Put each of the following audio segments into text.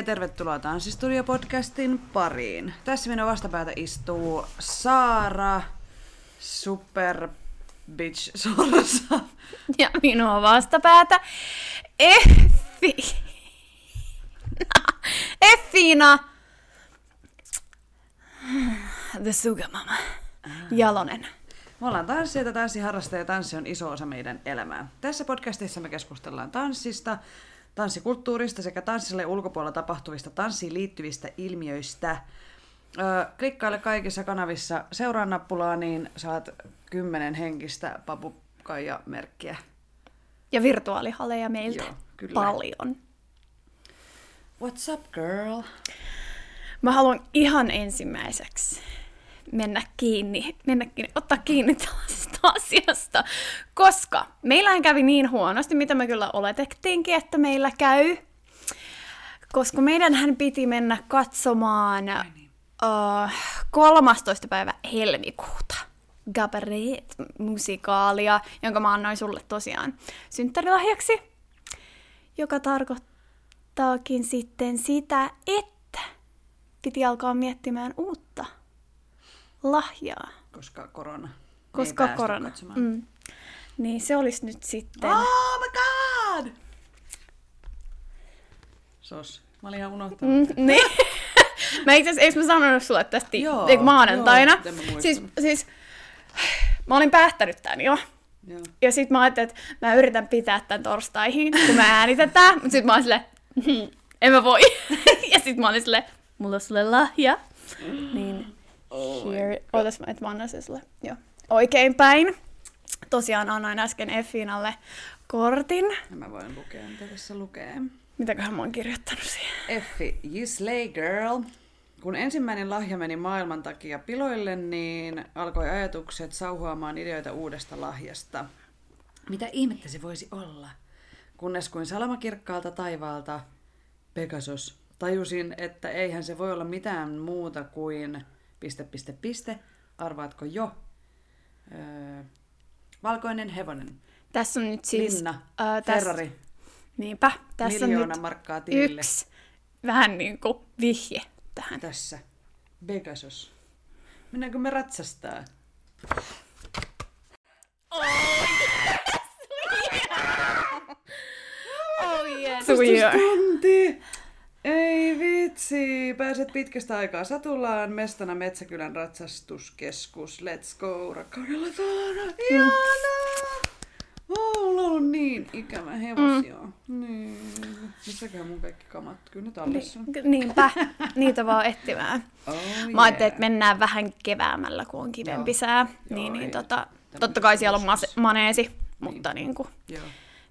ja tervetuloa Tanssistudio-podcastin pariin. Tässä minun vastapäätä istuu Saara Super Bitch Sorsa. Ja minua vastapäätä Effi. Effina. The Sugar Mama. Jalonen. Me ollaan tanssijoita, tanssiharrastajia ja tanssi on iso osa meidän elämää. Tässä podcastissa me keskustellaan tanssista, tanssikulttuurista sekä tanssille ulkopuolella tapahtuvista tanssiin liittyvistä ilmiöistä. Klikkaile kaikissa kanavissa seuraa nappulaa, niin saat kymmenen henkistä papukaija-merkkiä. Ja virtuaalihaleja meiltä. Joo, kyllä. Paljon. What's up, girl? Mä haluan ihan ensimmäiseksi mennä kiinni, mennä kiinni, ottaa kiinni tällaisesta asiasta, koska meillähän kävi niin huonosti, mitä me kyllä oletettiinkin, että meillä käy, koska meidän hän piti mennä katsomaan uh, 13. päivä helmikuuta. Gabaret-musikaalia, jonka mä annoin sulle tosiaan synttärilahjaksi, joka tarkoittaakin sitten sitä, että piti alkaa miettimään uutta lahjaa. Koska korona. Koska ei korona. katsomaan. Mm. Niin se olisi nyt sitten... Oh my god! Sos. Mä olin ihan unohtanut. Mm, niin. mä itse asiassa, mä sanonut sulle tästä Joo, eikö maanantaina? joo, mä siis, siis, mä olin päättänyt tän jo. Joo. Ja sit mä ajattelin, että mä yritän pitää tän torstaihin, kun mä äänitetään. Mut sit mä olin silleen, "Hmm, en mä voi. ja sit mä olin silleen, mulla on sulle lahja. Niin, here. Ootas, että mä annan sen sulle. Joo. Oikein päin. Tosiaan annoin äsken Effinalle kortin. Ja mä voin lukea, mitä tässä lukee. Mitäköhän mä oon kirjoittanut siihen? Effi, you slay girl. Kun ensimmäinen lahja meni maailman takia piloille, niin alkoi ajatukset sauhuamaan ideoita uudesta lahjasta. Mitä ihmettä se voisi olla? Kunnes kuin salamakirkkaalta taivaalta, Pegasus, tajusin, että eihän se voi olla mitään muuta kuin piste, piste, piste, arvaatko jo? Öö, valkoinen hevonen, Tässä on nyt siis... linna, täs- Ferrari, Niinpä. Tässä on nyt markkaa tilille. yksi vähän niin kuin vihje tähän. Tässä. Pegasus. Mennäänkö me ratsastaa? Oh yes. Ratsastustunti! Ei vitsi! Pääset pitkästä aikaa Satulaan, mestana Metsäkylän ratsastuskeskus. Let's go! Rakkaudella taana! Ihanaa! Oh, mulla on ollut niin ikävä hevosia. Mm. Niin. Missäköhän mun kaikki kamat? Kyllä ne tallessa on. Ni- niinpä, niitä vaan etsimään. Oh, Mä ajattelin, että mennään vähän keväämällä, kun on kivempi sää. Joo, niin, niin tota, totta kai siellä on mase- maneesi, mutta niin kuin, Joo.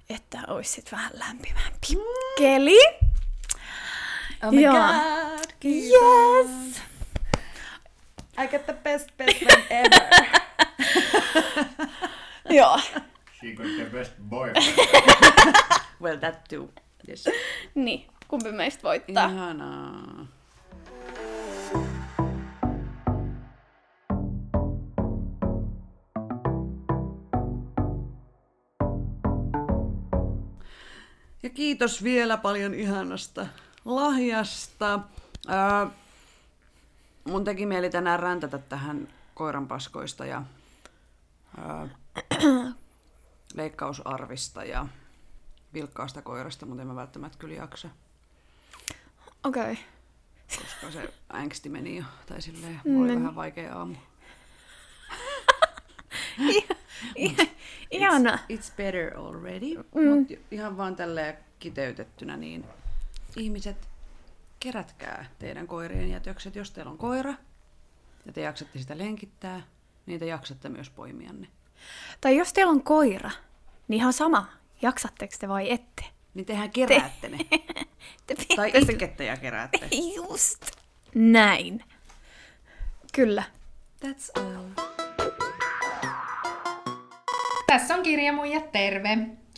että olisi sit vähän lämpimämpi keli. Oh my Joo. god! kiitos. Yes! I get the best best friend ever! Joo. She got the best boyfriend. well, that too. Yes. Niin, kumpi meistä voittaa? Ihanaa. Ja kiitos vielä paljon ihanasta lahjasta. Ää, mun teki mieli tänään räntätä tähän koiranpaskoista ja ää, leikkausarvista ja vilkkaasta koirasta, mutta en mä välttämättä kyllä jaksa, Okei. Okay. koska se ängsti meni jo. Tai silleen, mulla oli Mm. vähän vaikea aamu. Ihana. It's, it's better already. Mm. Mutta ihan vaan tälleen kiteytettynä, niin ihmiset, kerätkää teidän koirien jätökset, jos teillä on koira ja te jaksatte sitä lenkittää, niin te jaksatte myös poimianne. Tai jos teillä on koira, niin ihan sama, jaksatteko te vai ette. Niin tehän keräätte ne. Te tai itkette ja keräätte. Just näin. Kyllä. That's all. Tässä on Kirjamuijat terve!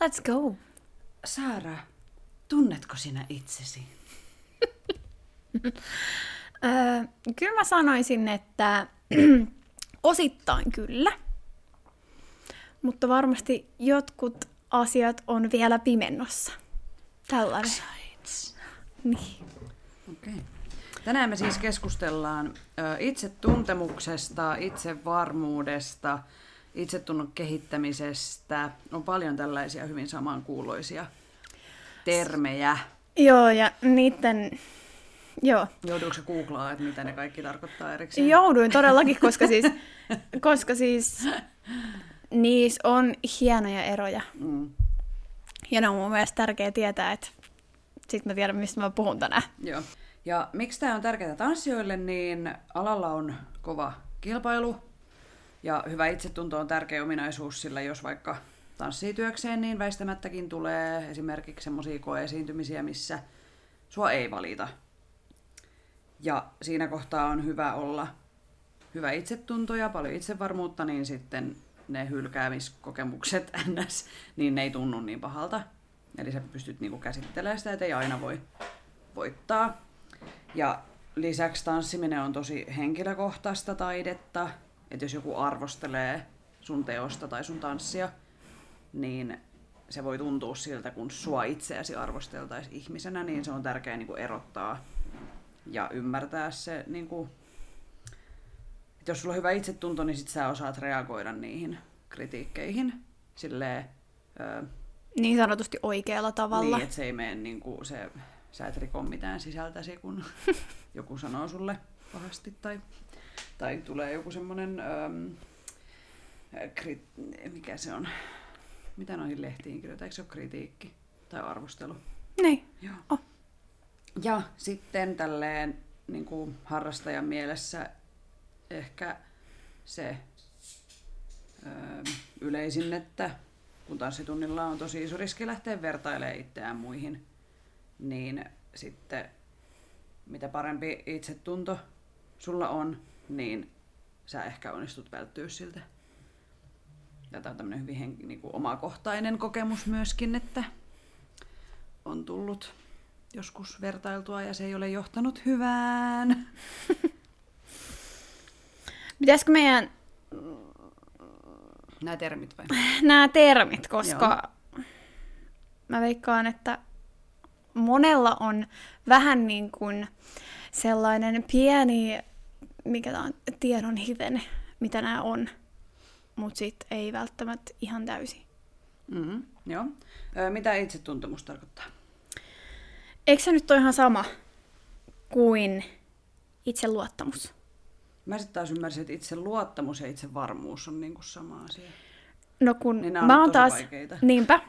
Let's go. Saara, tunnetko sinä itsesi? Öö, kyllä mä sanoisin, että osittain kyllä. Mutta varmasti jotkut asiat on vielä pimennossa. Tällainen. Niin. Okei. Tänään me siis keskustellaan itsetuntemuksesta, itsevarmuudesta, itsetunnon kehittämisestä. On paljon tällaisia hyvin samankuuloisia termejä. Joo, ja niiden... Joo, Jouduuko se googlaa, että mitä ne kaikki tarkoittaa erikseen? jouduin todellakin, koska siis, koska siis niissä on hienoja eroja. Mm, Ja ne on mun mielestä tärkeää tietää, että sit mä tiedän, mistä mä puhun tänään. joo. Ja miksi tämä on tärkeää tanssijoille, niin alalla on kova kilpailu. Ja hyvä itsetunto on tärkeä ominaisuus, sillä jos vaikka tanssii työkseen, niin väistämättäkin tulee esimerkiksi semmoisia koeesiintymisiä, missä sua ei valita. Ja siinä kohtaa on hyvä olla hyvä itsetunto ja paljon itsevarmuutta, niin sitten ne hylkäämiskokemukset ns, niin ne ei tunnu niin pahalta. Eli sä pystyt niinku käsittelemään sitä, että ei aina voi voittaa. Ja lisäksi tanssiminen on tosi henkilökohtaista taidetta. Että jos joku arvostelee sun teosta tai sun tanssia, niin se voi tuntua siltä, kun sua itseäsi arvosteltaisiin ihmisenä, niin se on tärkeää niin kuin erottaa ja ymmärtää se, niin kuin, että jos sulla on hyvä itsetunto, niin sit sä osaat reagoida niihin kritiikkeihin silleen, ö, Niin sanotusti oikealla tavalla. niin, että se ei mene niin kuin se, sä et riko mitään sisältäsi, kun joku sanoo sulle pahasti tai, tai tulee joku semmoinen, ähm, kri, mikä se on, mitä noihin lehtiin kirjoitetaan, eikö se ole kritiikki tai arvostelu? Niin. Joo. Oh. Ja sitten tälleen niin kuin harrastajan mielessä ehkä se ö, yleisin, että kun tanssitunnilla on tosi iso riski lähteä vertailemaan itseään muihin, niin sitten mitä parempi itsetunto sulla on, niin sä ehkä onnistut välttyä siltä. Ja tämä on tämmöinen hyvin hen, niin kuin omakohtainen kokemus myöskin, että on tullut joskus vertailtua ja se ei ole johtanut hyvään. Pitäisikö meidän Nämä termit vai? nämä termit, koska mä veikkaan, että monella on vähän niin kuin sellainen pieni, mikä tää on, tiedon hiven, mitä nämä on, mutta sitten ei välttämättä ihan täysin. Mm-hmm, joo. Ö, mitä itsetuntemus tarkoittaa? Eikö se nyt ole ihan sama kuin itseluottamus? Mä sitten taas ymmärsin, että itse luottamus ja itse varmuus on niinku sama asia. No kun Niin mä oon taas, vaikeita. niinpä,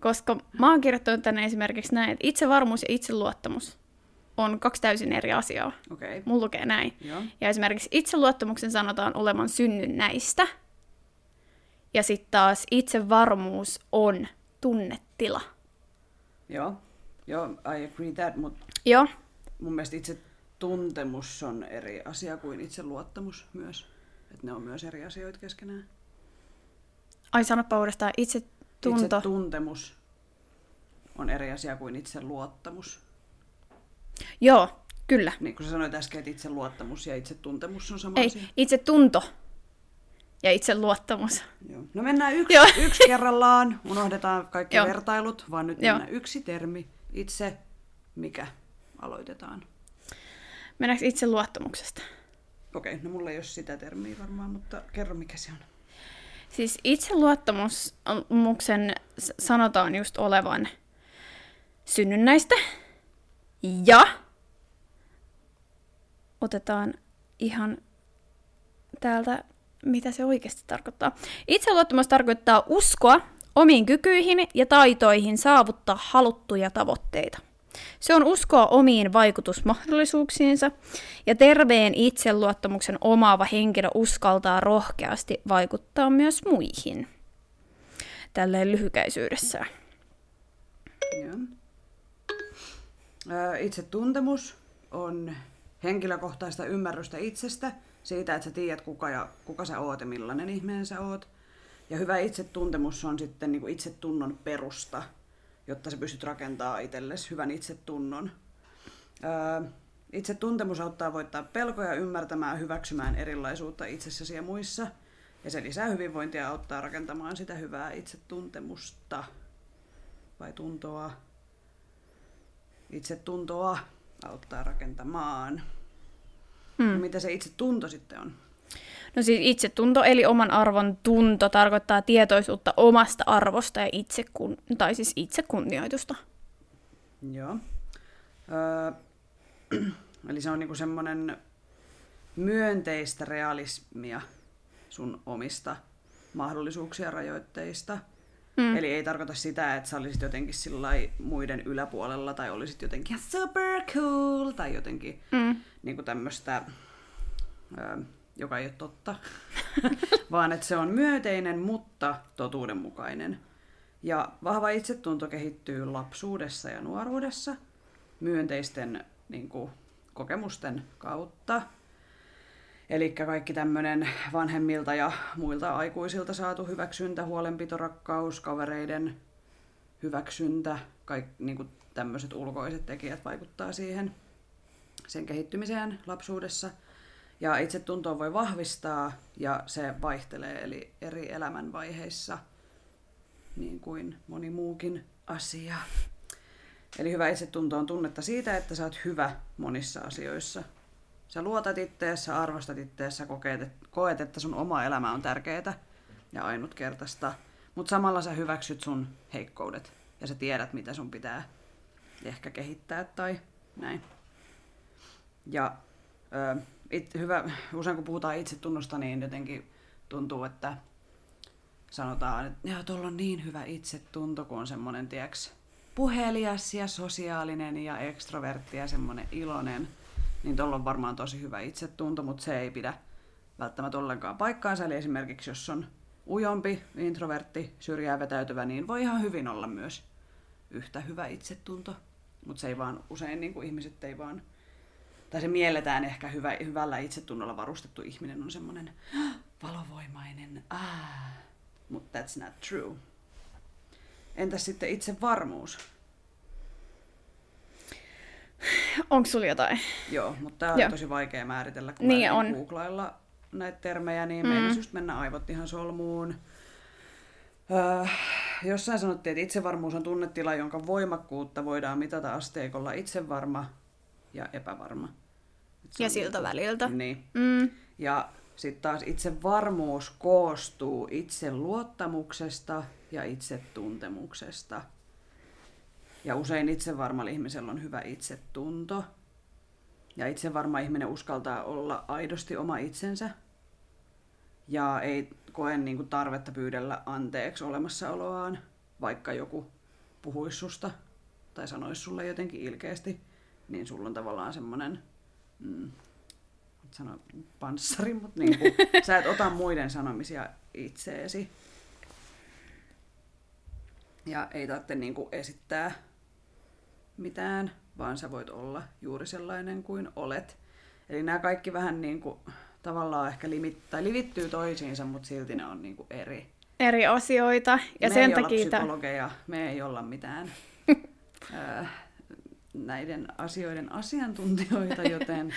koska mä oon kirjoittanut tänne esimerkiksi näin, että itsevarmuus ja itseluottamus on kaksi täysin eri asiaa. Okay. Mulla lukee näin. Joo. Ja esimerkiksi itseluottamuksen sanotaan olevan synnynnäistä. Ja sitten taas itsevarmuus on tunnetila. Joo. Joo, I agree that, mutta Joo, mun mielestä itse tuntemus on eri asia kuin itse luottamus myös. Että ne on myös eri asioita keskenään. ai sanoppa uudestaan, itsetunto. Itse tuntemus on eri asia kuin itse luottamus. Joo, kyllä. Niin kuin sanoit äsken, että itse luottamus ja itse tuntemus on sama Ei, asia. itsetunto ja itseluottamus. Joo. No mennään yksi, Joo. yksi kerrallaan, unohdetaan kaikki Joo. vertailut, vaan nyt Joo. mennään yksi termi, itse, mikä aloitetaan. Mennäänkö itseluottamuksesta? Okei, no mulla ei ole sitä termiä varmaan, mutta kerro mikä se on. Siis itseluottamuksen sanotaan just olevan synnynnäistä. Ja otetaan ihan täältä, mitä se oikeasti tarkoittaa. Itseluottamus tarkoittaa uskoa omiin kykyihin ja taitoihin saavuttaa haluttuja tavoitteita. Se on uskoa omiin vaikutusmahdollisuuksiinsa ja terveen itseluottamuksen omaava henkilö uskaltaa rohkeasti vaikuttaa myös muihin. Tälleen lyhykäisyydessään. Joo. Itsetuntemus on henkilökohtaista ymmärrystä itsestä, siitä, että sä tiedät kuka, ja, kuka sä oot ja millainen ihminen sä oot. Ja hyvä itsetuntemus on sitten niin itsetunnon perusta, jotta sä pystyt rakentamaan itsellesi hyvän itsetunnon. Ö, Itsetuntemus auttaa voittaa pelkoja, ymmärtämään hyväksymään erilaisuutta itsessäsi ja muissa. Ja se lisää hyvinvointia ja auttaa rakentamaan sitä hyvää itsetuntemusta vai tuntoa. Itsetuntoa auttaa rakentamaan. Mm. Mitä se itsetunto sitten on? No siis itsetunto eli oman arvon tunto tarkoittaa tietoisuutta omasta arvosta ja itsekun, tai siis itsekunnioitusta. Joo. Öö, eli se on niinku semmoinen myönteistä realismia sun omista mahdollisuuksia rajoitteista. Mm. Eli ei tarkoita sitä, että sä olisit jotenkin muiden yläpuolella tai olisit jotenkin super cool tai jotenkin mm. niinku tämmöistä, joka ei ole totta, vaan että se on myönteinen, mutta totuudenmukainen. Ja vahva itsetunto kehittyy lapsuudessa ja nuoruudessa myönteisten niin kuin, kokemusten kautta. Eli kaikki tämmöinen vanhemmilta ja muilta aikuisilta saatu hyväksyntä, huolenpito, rakkaus, kavereiden hyväksyntä, kaikki niin tämmöiset ulkoiset tekijät vaikuttaa siihen sen kehittymiseen lapsuudessa. Ja itsetuntoa voi vahvistaa ja se vaihtelee eli eri elämänvaiheissa niin kuin moni muukin asia. Eli hyvä itsetunto on tunnetta siitä, että sä oot hyvä monissa asioissa. Sä luotat itteessä, arvostat itteessä, kokeet, koet, että sun oma elämä on tärkeää ja ainutkertaista. Mutta samalla sä hyväksyt sun heikkoudet ja sä tiedät, mitä sun pitää ehkä kehittää tai näin. Ja ö, it, hyvä, usein kun puhutaan itsetunnosta, niin jotenkin tuntuu, että sanotaan, että joo, tuolla on niin hyvä itsetunto, kun on semmoinen, tieks, puhelias ja sosiaalinen ja ekstrovertti ja semmoinen iloinen, niin tuolla on varmaan tosi hyvä itsetunto, mutta se ei pidä välttämättä ollenkaan paikkaansa. Eli esimerkiksi jos on ujompi, introvertti, syrjään vetäytyvä, niin voi ihan hyvin olla myös yhtä hyvä itsetunto. Mutta se ei vaan, usein niin kuin ihmiset ei vaan, tai se mielletään ehkä hyvä, hyvällä itsetunnolla varustettu ihminen on semmoinen valovoimainen, ah, mutta that's not true. Entäs sitten itse varmuus? Onko sulla jotain? Joo, mutta tämä on Joo. tosi vaikea määritellä, kun Niin mä on. googlailla näitä termejä, niin mm. meidän just mennä aivot ihan solmuun. Öö, jossain sanottiin, että itsevarmuus on tunnetila, jonka voimakkuutta voidaan mitata asteikolla itsevarma ja epävarma. Ja on siltä niinku- väliltä. Niin. Mm. Ja sitten taas itsevarmuus koostuu itseluottamuksesta ja itsetuntemuksesta. Ja usein itsevarmalla ihmisellä on hyvä itsetunto. Ja itsevarma ihminen uskaltaa olla aidosti oma itsensä. Ja ei koe niin kuin tarvetta pyydellä anteeksi olemassaoloaan, vaikka joku puhuisi susta tai sanoisi sulle jotenkin ilkeästi, niin sulla on tavallaan semmoinen mm, sano panssari, mutta niin kuin, sä et ota muiden sanomisia itseesi. Ja ei tarvitse niin kuin esittää mitään, vaan sä voit olla juuri sellainen kuin olet. Eli nämä kaikki vähän niin kuin, tavallaan ehkä limit, tai livittyy toisiinsa, mutta silti ne on niin kuin eri. Eri asioita. Ja me sen ei olla takia... tä- psykologeja, me ei olla mitään ää, näiden asioiden asiantuntijoita, joten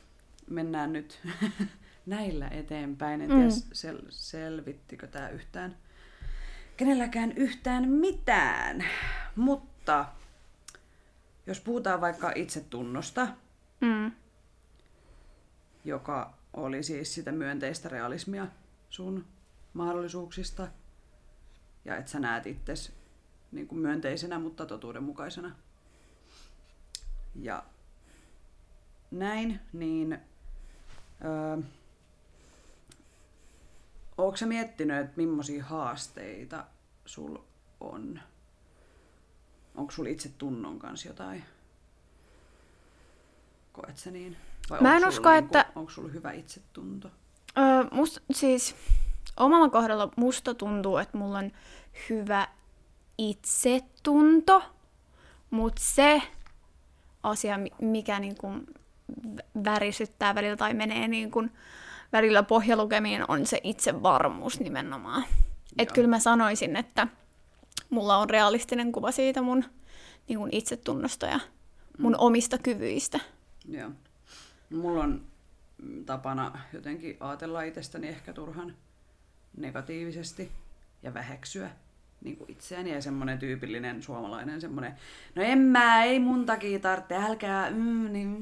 mennään nyt näillä eteenpäin. En tiedä, Mm. sel- selvittikö tämä yhtään kenelläkään yhtään mitään. Mutta jos puhutaan vaikka itsetunnosta, Mm. joka oli siis sitä myönteistä realismia sun mahdollisuuksista ja että sä näet itsesi niin kuin myönteisenä, mutta totuudenmukaisena. Ja näin, niin öö, Oletko sä miettinyt, että millaisia haasteita sul on? Onko sul itse tunnon kanssa jotain? Koet sä niin? Vai Mä en sulla usko, niinku, että- Onko sulla hyvä itsetunto? Öö, must, siis omalla kohdalla musta tuntuu, että mulla on hyvä itsetunto, mutta se asia, mi- mikä niinku vä- värisyttää välillä tai menee niinku välillä pohjalukemiin, on se itsevarmuus nimenomaan. Et Joo. kyllä mä sanoisin, että mulla on realistinen kuva siitä mun niinku itsetunnosta ja mun omista kyvyistä. Joo. No, Mulla on mm, tapana jotenkin ajatella itsestäni ehkä turhan negatiivisesti ja väheksyä niin kuin itseäni ja semmoinen tyypillinen suomalainen semmoinen, no en mä, ei mun takia tarvitse, älkää, mm, niin,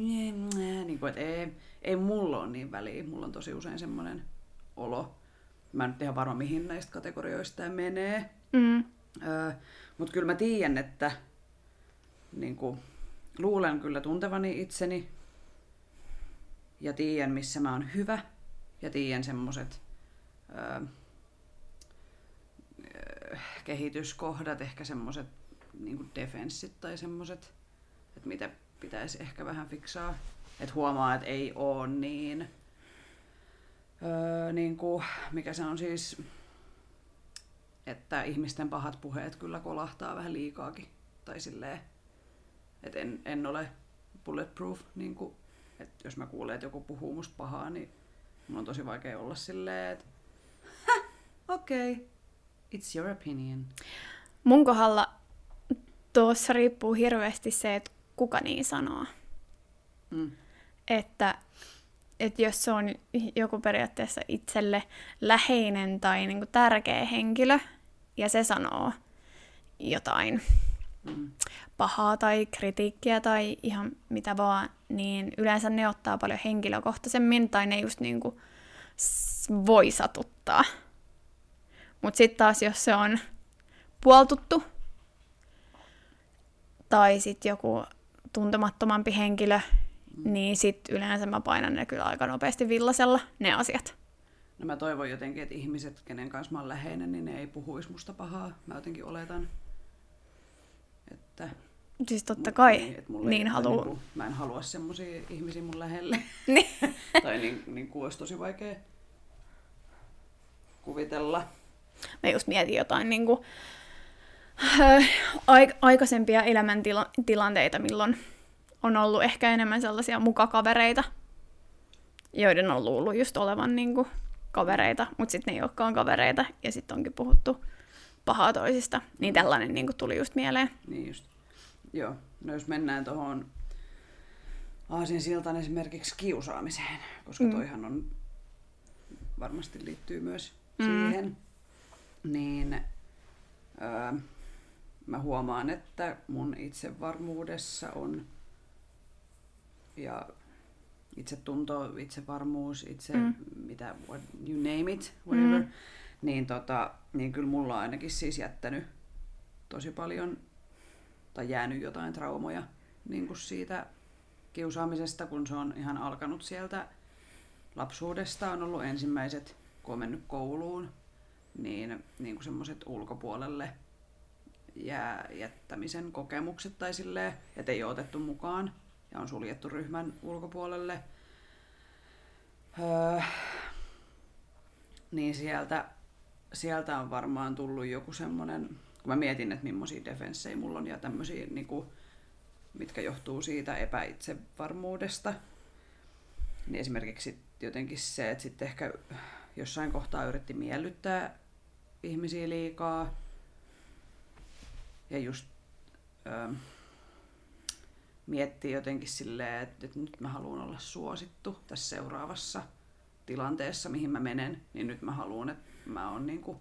niin kuin, että ei, ei mulla ole niin väliä, mulla on tosi usein semmoinen olo. Mä en nyt ihan varma, mihin näistä kategorioista tämä menee, Mm. Öö, Mutta kyllä mä tiedän, että niin kuin, luulen kyllä tuntevani itseni ja tiedän, missä mä oon hyvä ja tiedän semmoset öö, kehityskohdat, ehkä semmoset niin defenssit tai semmoset, että mitä pitäisi ehkä vähän fiksaa. Että huomaa, että ei oo niin, öö, niin kuin, mikä se on siis, että ihmisten pahat puheet kyllä kolahtaa vähän liikaakin. Tai silleen, että en, en ole bulletproof. Niin kuin, että jos mä kuulen, että joku puhuu musta pahaa, niin mun on tosi vaikea olla silleen, että okei, okay, it's your opinion. Mun kohdalla tuossa riippuu hirveästi se, että kuka niin sanoo. Mm. Että, että jos se on joku periaatteessa itselle läheinen tai niin kuin tärkeä henkilö, ja se sanoo jotain Mm. pahaa tai kritiikkiä tai ihan mitä vaan, niin yleensä ne ottaa paljon henkilökohtaisemmin tai ne just niin kuin s- voi satuttaa. Mutta sitten taas jos se on puoltuttu tai sitten joku tuntemattomampi henkilö, niin sitten yleensä mä painan ne kyllä aika nopeasti villasella, ne asiat. No mä toivon jotenkin, että ihmiset, kenen kanssa mä oon läheinen, niin ne ei puhuisi musta pahaa. Mä jotenkin oletan, että... Siis totta kai että mulla ei- niin haluaa. niinku, mä en halua semmosia ihmisiä mun lähelle. Niin. tai niin, niin kuin olisi tosi vaikea kuvitella. Mä just mietin jotain niin kuin, aik- aikaisempia elämäntilanteita, milloin on ollut ehkä enemmän sellaisia mukakavereita, joiden on luullut just olevan niin kuin, kavereita, mutta sitten ne ei olekaan kavereita, ja sitten onkin puhuttu pahaa toisista. Niin tällainen niin kuin, tuli just mieleen. Niin just. Joo. No jos mennään tuohon Aasin siltaan esimerkiksi kiusaamiseen, koska Mm. toihan on varmasti liittyy myös Mm. siihen, niin öö, mä huomaan, että mun itsevarmuudessa on ja itsetunto, itsevarmuus, itse Mm. mitä, what, you name it, whatever, Mm. niin, tota, niin kyllä mulla on ainakin siis jättänyt tosi paljon tai jäänyt jotain traumoja niin kuin siitä kiusaamisesta, kun se on ihan alkanut sieltä lapsuudesta, on ollut ensimmäiset, kun on mennyt kouluun, niin, niin kuin semmoiset ulkopuolelle jää, jättämisen kokemukset tai silleen, että ei ole otettu mukaan ja on suljettu ryhmän ulkopuolelle. Öö, niin sieltä, sieltä on varmaan tullut joku semmoinen, kun mä mietin, että millaisia defenssejä mulla on ja tämmöisiä, niin kuin, mitkä johtuu siitä epäitsevarmuudesta. Niin esimerkiksi jotenkin se, että sitten ehkä jossain kohtaa yritti miellyttää ihmisiä liikaa. Ja just öö, miettii jotenkin silleen, että, nyt mä haluan olla suosittu tässä seuraavassa tilanteessa, mihin mä menen, niin nyt mä haluan, että mä oon niinku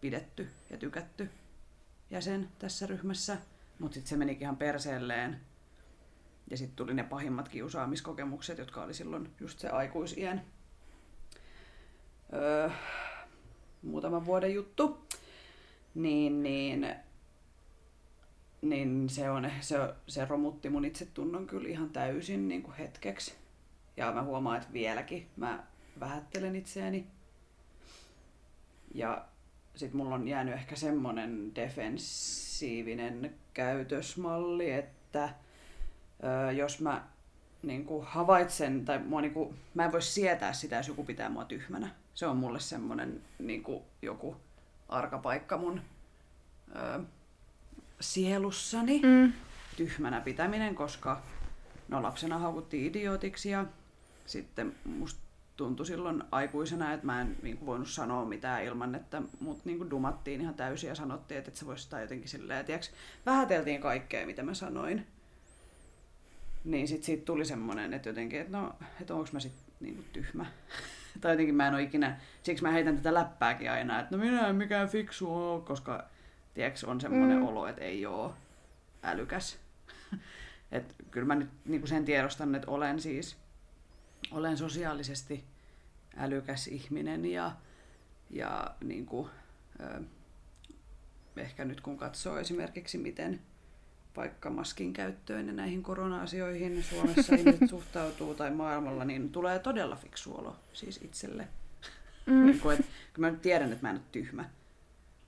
pidetty ja tykätty jäsen tässä ryhmässä. Mutta sitten se menikin ihan perseelleen. Ja sitten tuli ne pahimmat kiusaamiskokemukset, jotka oli silloin just se aikuisien. Öö, muutaman vuoden juttu, niin, niin, niin se, on, se, se romutti mun itsetunnon kyllä ihan täysin niin kuin hetkeksi. Ja mä huomaan, että vieläkin mä vähättelen itseäni. Ja sit mulla on jäänyt ehkä semmonen defensiivinen käytösmalli, että ö, jos mä niin kuin havaitsen, tai mua, niin kuin, mä en voi sietää sitä, jos joku pitää mua tyhmänä. Se on mulle semmonen niin kuin, joku arkapaikka mun ö, sielussani. Mm. Tyhmänä pitäminen, koska no lapsena haukuttiin idiotiksi ja sitten musta tuntui silloin aikuisena, että mä en niin kuin, voinut sanoa mitään ilman, että mut niin kuin, dumattiin ihan täysin ja sanottiin, että et sä vois sitä jotenkin silleen, tiiäks, vähäteltiin kaikkea, mitä mä sanoin. Niin sit siitä tuli semmonen, että jotenkin, että no, että onko mä sit niin kuin, tyhmä. tai jotenkin mä en ole ikinä, siksi mä heitän tätä läppääkin aina, että no minä en mikään fiksu ole, koska tiiäks, on semmoinen mm. olo, että ei oo älykäs. Et kyllä mä nyt niin sen tiedostan, että olen siis olen sosiaalisesti älykäs ihminen ja, ja niin kuin, ö, ehkä nyt kun katsoo esimerkiksi miten vaikka maskin käyttöön ja näihin korona-asioihin Suomessa ihmiset suhtautuu tai maailmalla, niin tulee todella fiksu olo siis itselle. Mm. niin kuin, että, mä nyt tiedän, että mä en ole tyhmä,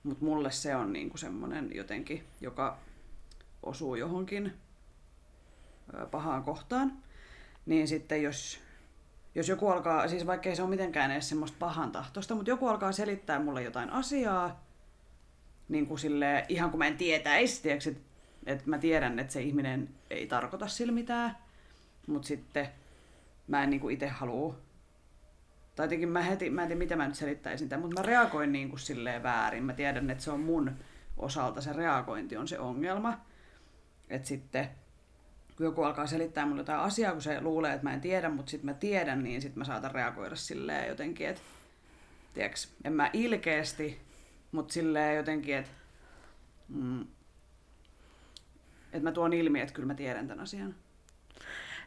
mutta mulle se on niin kuin semmoinen jotenkin, joka osuu johonkin pahaan kohtaan. Niin sitten jos jos joku alkaa, siis vaikkei se ole mitenkään edes semmoista pahan tahtoista, mutta joku alkaa selittää mulle jotain asiaa, niin kuin silleen, ihan kun mä en tietäisi, että, että mä tiedän, että se ihminen ei tarkoita sillä mitään, mutta sitten mä en niin itse halua, tai jotenkin mä heti, mä en tiedä mitä mä nyt selittäisin tämän, mutta mä reagoin niin kuin silleen väärin. Mä tiedän, että se on mun osalta se reagointi on se ongelma. Että sitten kun joku alkaa selittää mulle jotain asiaa, kun se luulee, että mä en tiedä, mutta sitten mä tiedän, niin sitten mä saatan reagoida silleen jotenkin, että tiiäks, en mä ilkeästi, mutta silleen jotenkin, että mm, että mä tuon ilmi, että kyllä mä tiedän tämän asian.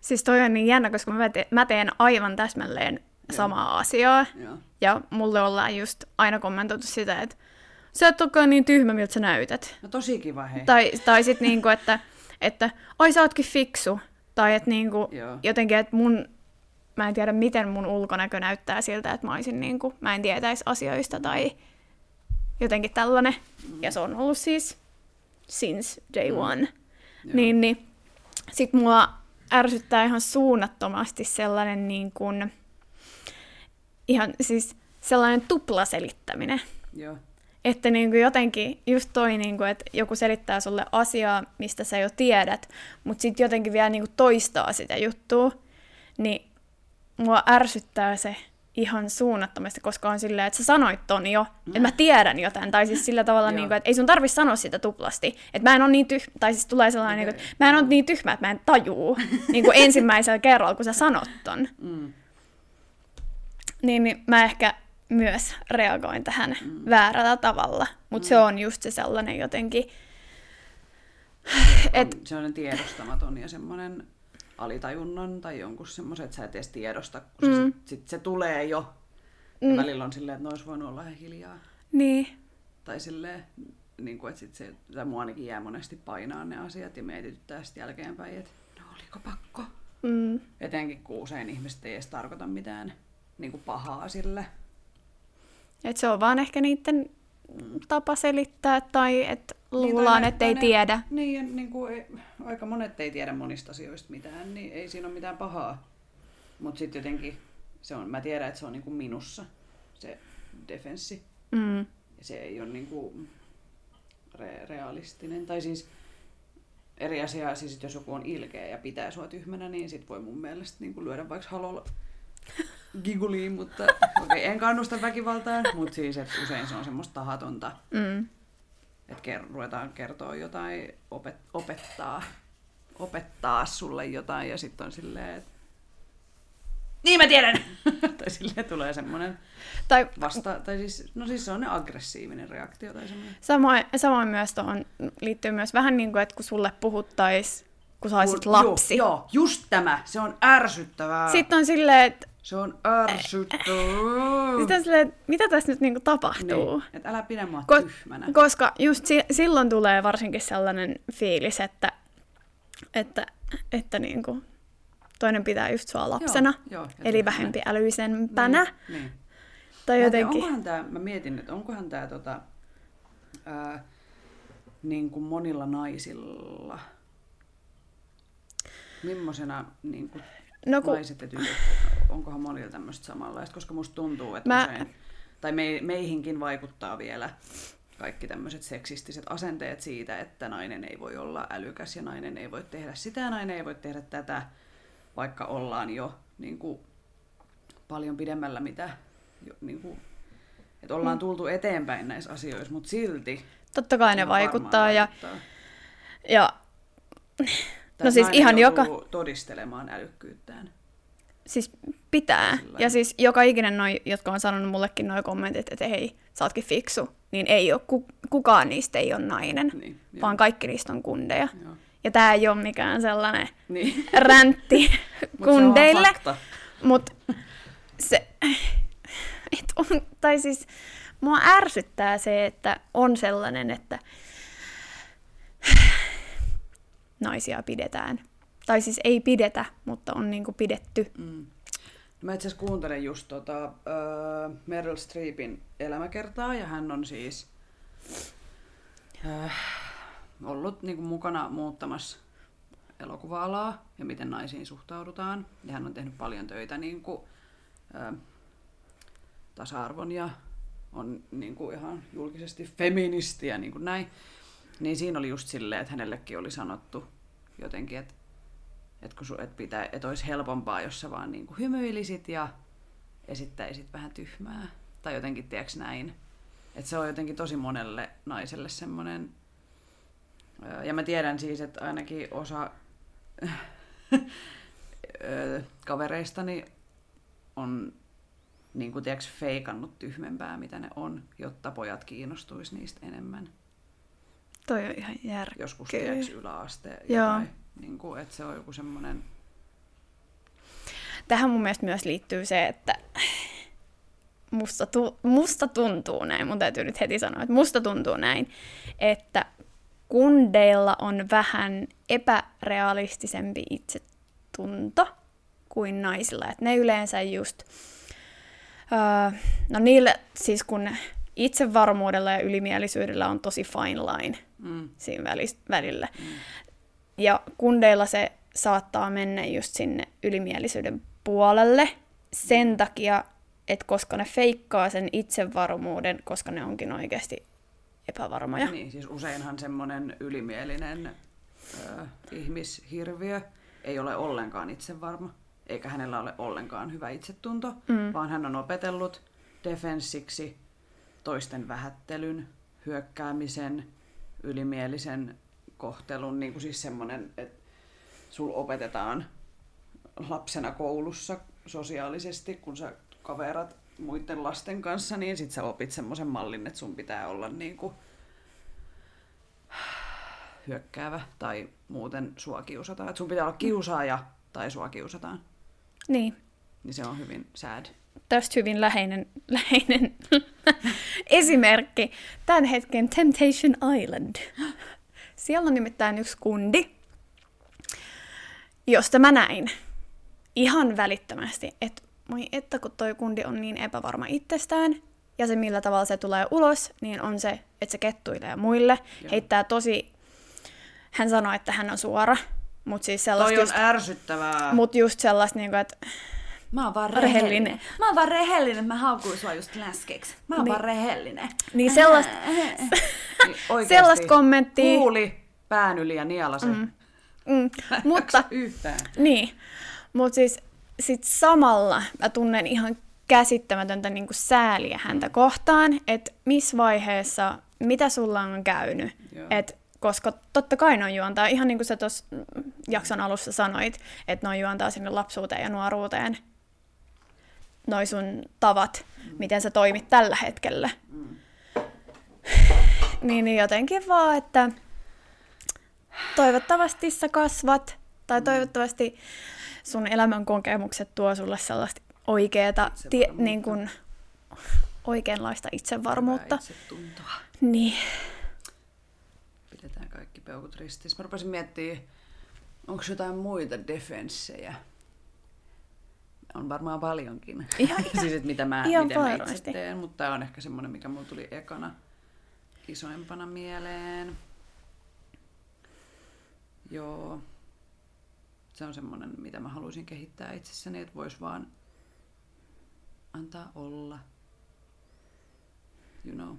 Siis toi on niin jännä, koska mä, te- mä teen aivan täsmälleen. Samaa asiaa. Joo. Ja mulle ollaan just aina kommentoitu sitä, että sä et olekaan niin tyhmä, miltä sä näytät. No tosi kiva, hei. Tai, tai sitten niinku, että, että ai sä ootkin fiksu. Tai että niinku, Joo. jotenkin, että mun, mä en tiedä miten mun ulkonäkö näyttää siltä, että mä olisin niinku, mä en tietäisi asioista tai jotenkin tällainen. Ja se on ollut siis since day one. Joo. Niin, niin sit mua ärsyttää ihan suunnattomasti sellainen niin kuin, ihan siis sellainen tuplaselittäminen. Joo. Että niin kuin jotenkin just toi, niin kuin, että joku selittää sulle asiaa, mistä sä jo tiedät, mutta sitten jotenkin vielä niin kuin toistaa sitä juttua, niin mua ärsyttää se ihan suunnattomasti, koska on silleen, että sä sanoit ton jo, että mä tiedän jotain, tai siis sillä tavalla, niin kuin, että ei sun tarvi sanoa sitä tuplasti, että mä en ole niin tyhmä, tai siis tulee sellainen, niin kuin, että mä en ole niin tyhmä, että mä en tajuu niin kuin ensimmäisellä kerralla, kun sä sanot ton. Mm. Niin, niin mä ehkä myös reagoin tähän mm. väärällä tavalla, mutta mm. se on just se sellainen jotenkin, Et... On sellainen tiedostamaton ja semmoinen alitajunnon tai jonkun semmoisen, että sä et edes tiedosta, kun mm. se, sit, sit se tulee jo. Mm. Ja välillä on silleen, että ne olisi voinut olla ihan hiljaa. niin, Tai silleen, niin kuin, että sit se, tai mua ainakin jää monesti painaa ne asiat ja mietityttää sitten jälkeenpäin, että no oliko pakko. mm, Etenkin kun usein ihmiset ei edes tarkoita mitään niin kuin pahaa sille. että se on vaan ehkä niiden tapa selittää tai että Niin, luullaan, ne- että ei tiedä. Niin, ja niin kuin ei, aika monet ei tiedä monista asioista mitään, niin ei siinä ole mitään pahaa. Mutta sitten jotenkin, se on, mä tiedän, että se on niin kuin minussa se defenssi. Mm, Ja se ei ole niin kuin re- realistinen. Tai siis eri asia, siis jos joku on ilkeä ja pitää sua tyhmänä, niin sit voi mun mielestä niin kuin lyödä vaikka halolla giguliin, mutta okay, en kannusta väkivaltaan, mutta siis että usein se on semmoista tahatonta, mm, että ker- ruvetaan kertoa jotain, opet- opettaa, opettaa sulle jotain ja sitten on silleen, että niin mä tiedän! tai silleen tulee semmoinen tai vasta, tai siis, no siis se on aggressiivinen reaktio tai semmoinen. samoin, samoin myös tuohon liittyy myös vähän niin kuin, että kun sulle puhuttais, kun sä olisit Kun- lapsi. Joo, joo, just tämä. Se on ärsyttävää. Sitten on silleen, että Se on ärsyttävää. Sitten silleen, että mitä tässä nyt niinku tapahtuu? Niin, että älä pidä mua Ko- tyhmänä. Koska just si- silloin tulee varsinkin sellainen fiilis, että, että, että niinku toinen pitää just sua lapsena, joo, ja eli vähempi älyisempänä. Niin, niin. Tai Mä tiedä, jotenkin... Onkohan tää, mä mietin, että onkohan tämä tota, ää, niin kuin monilla naisilla, millaisena niin kuin No kun- naiset ja tytöt, onkohan monilla tämmöistä samanlaista, koska musta tuntuu, että Mä- usein, tai me, meihinkin vaikuttaa vielä kaikki tämmöiset seksistiset asenteet siitä, että nainen ei voi olla älykäs ja nainen ei voi tehdä sitä ja nainen ei voi tehdä tätä, vaikka ollaan jo niin kuin, paljon pidemmällä, mitä jo, niin kuin, että ollaan tultu eteenpäin näissä asioissa, mutta silti Totta kai ne vaikuttaa. Ja, vaikuttaa. ja Tai No siis ihan joka- todistelemaan älykkyyttään. siis pitää. Sillä Ja siis joka ikinen noi, jotka on sanonut mullekin noin kommentit, että hei, sä ootkin fiksu, niin ei ole, ku, kukaan niistä ei ole nainen, Niin, joo. vaan kaikki niistä on kundeja. Joo. Ja tää ei ole mikään sellainen Niin. räntti Mut se on kundeille. Mutta se, et on, tai siis mua ärsyttää se, että on sellainen, että naisia pidetään. Tai siis ei pidetä, mutta on niinku pidetty. Mm. Mä itse asiassa kuuntelen just tota, uh, Meryl Streepin elämäkertaa, ja hän on siis uh, ollut niin kuin, mukana muuttamassa elokuva-alaa ja miten naisiin suhtaudutaan. Ja hän on tehnyt paljon töitä niin kuin, uh, tasa-arvon ja on niin kuin, ihan julkisesti feministi ja niin kuin näin. Niin siinä oli just silleen, että hänellekin oli sanottu jotenkin, että että kun su, et pitää, et olisi helpompaa, jos sä vaan niinku hymyilisit ja esittäisit vähän tyhmää. Tai jotenkin, tiedätkö näin. Että se on jotenkin tosi monelle naiselle semmoinen... Ja mä tiedän siis, että ainakin osa kavereistani on niin kuin, tiedätkö, feikannut tyhmempää, mitä ne on, jotta pojat kiinnostuis niistä enemmän. Toi on ihan järkeä. Joskus, tiedätkö, yläaste. Joo. Jotain, niin kuin, että se on joku semmoinen... Tähän mun mielestä myös liittyy se, että musta, tu- musta tuntuu näin, mun täytyy nyt heti sanoa, että musta tuntuu näin, että kundeilla on vähän epärealistisempi itsetunto kuin naisilla. Että ne yleensä just, öö, no niille siis kun itsevarmuudella ja ylimielisyydellä on tosi fine line Mm. siinä välis- välillä. Ja kundeilla se saattaa mennä just sinne ylimielisyyden puolelle sen takia, että koska ne feikkaa sen itsevarmuuden, koska ne onkin oikeasti epävarmoja. Niin, siis useinhan semmoinen ylimielinen ö, ihmishirviö ei ole ollenkaan itsevarma, eikä hänellä ole ollenkaan hyvä itsetunto, mm. vaan hän on opetellut defenssiksi toisten vähättelyn, hyökkäämisen, ylimielisen kohtelun, niin kuin siis semmoinen, että sul opetetaan lapsena koulussa sosiaalisesti, kun sä kaverat muiden lasten kanssa, niin sit sä opit semmoisen mallin, että sun pitää olla niin kuin hyökkäävä tai muuten sua kiusataan. Et sun pitää olla kiusaaja tai sua kiusataan. Niin, Niin se on hyvin sad. Tästä hyvin läheinen, läheinen esimerkki. Tämän hetken Temptation Island. Siellä on nimittäin yksi kundi, josta mä näin ihan välittömästi, että moi että kun toi kundi on niin epävarma itsestään, ja se millä tavalla se tulee ulos, niin on se, että se kettuilee muille, Joo. heittää tosi... Hän sanoi, että hän on suora, mutta siis sellaista Toi on just, ärsyttävää. mut just sellaista, niin kuin, että Mä oon vaan rehellinen. rehellinen. Mä oon vaan rehellinen, mä haukuin sua just läskeksi. Mä oon Niin. vaan rehellinen. niin sellaista, Niin sellaista kommenttia... Kuuli pään yli ja nielase. Mm. Mm, mutta Yhtään. Niin, mutta siis sit samalla mä tunnen ihan käsittämätöntä niin sääliä häntä kohtaan, että missä vaiheessa, mitä sulla on käynyt. Et, koska totta kai noin juontaa, ihan niin kuin sä tuossa jakson alussa sanoit, että noin juontaa sinne lapsuuteen ja nuoruuteen. Noi sun tavat, miten sä toimit tällä hetkellä. Niin, niin jotenkin vaan, että toivottavasti sä kasvat, tai toivottavasti sun elämän kokemukset tuo sulle sellaista oikeeta, tie, niin kuin, oikeanlaista itsevarmuutta. Itsetuntoa. Niin. Pidetään kaikki peukut ristissä. Mä rupesin miettimään, onko jotain muita defenssejä. On varmaan paljonkin. Ihan- siis, että mitä mä, ihan miten mä itse teen, mutta tää on ehkä semmonen, mikä mulla tuli ekana isoimpana mieleen. Joo. Se on semmonen, mitä mä haluaisin kehittää itsessäni, että vois vaan antaa olla. You know.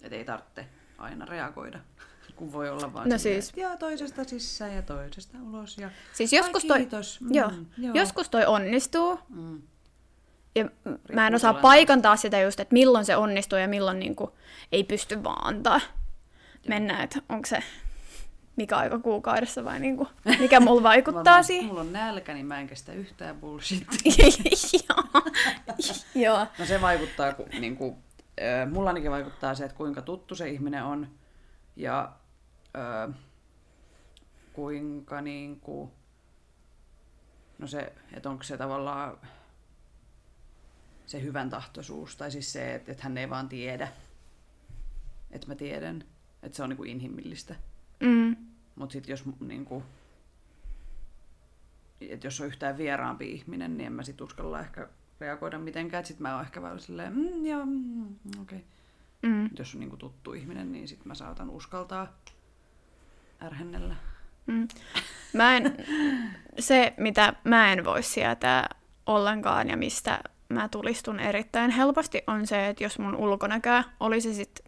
Et ei tarvitse aina reagoida, kun voi olla vaan No siis- että ja toisesta sisään ja toisesta ulos. Ja, Siis Ai, joskus toi, kiitos. Mm, joo, joo. joskus toi onnistuu, Mm. ja mä en osaa paikantaa sitä just, että milloin se onnistuu ja milloin niinku ei pysty vaan antaa mennä, että onko se mikä aika kuukaudessa vai niinku, mikä mulla vaikuttaa Varmaan, siihen. Mulla on nälkä, niin mä en kestä yhtään bullshit. Joo. No se vaikuttaa, ku, niin kuin, mulla ainakin vaikuttaa se, että kuinka tuttu se ihminen on ja äh, kuinka niin kuin, no se, että onko se tavallaan se hyvän tahtoisuus, tai siis se, että, että hän ei vaan tiedä, että mä tiedän, että se on niin kuin inhimillistä. Mm. Mutta sitten jos, niinku, et jos on yhtään vieraampi ihminen, niin en mä sit uskalla ehkä reagoida mitenkään. Sitten mä oon ehkä vähän silleen, mm, joo, mm, okei. Okay. Mm. Jos on niinku tuttu ihminen, niin sitten mä saatan uskaltaa ärhennellä. Mm. Mä en, se, mitä mä en voi sietää ollenkaan ja mistä mä tulistun erittäin helposti, on se, että jos mun ulkonäköä olisi sit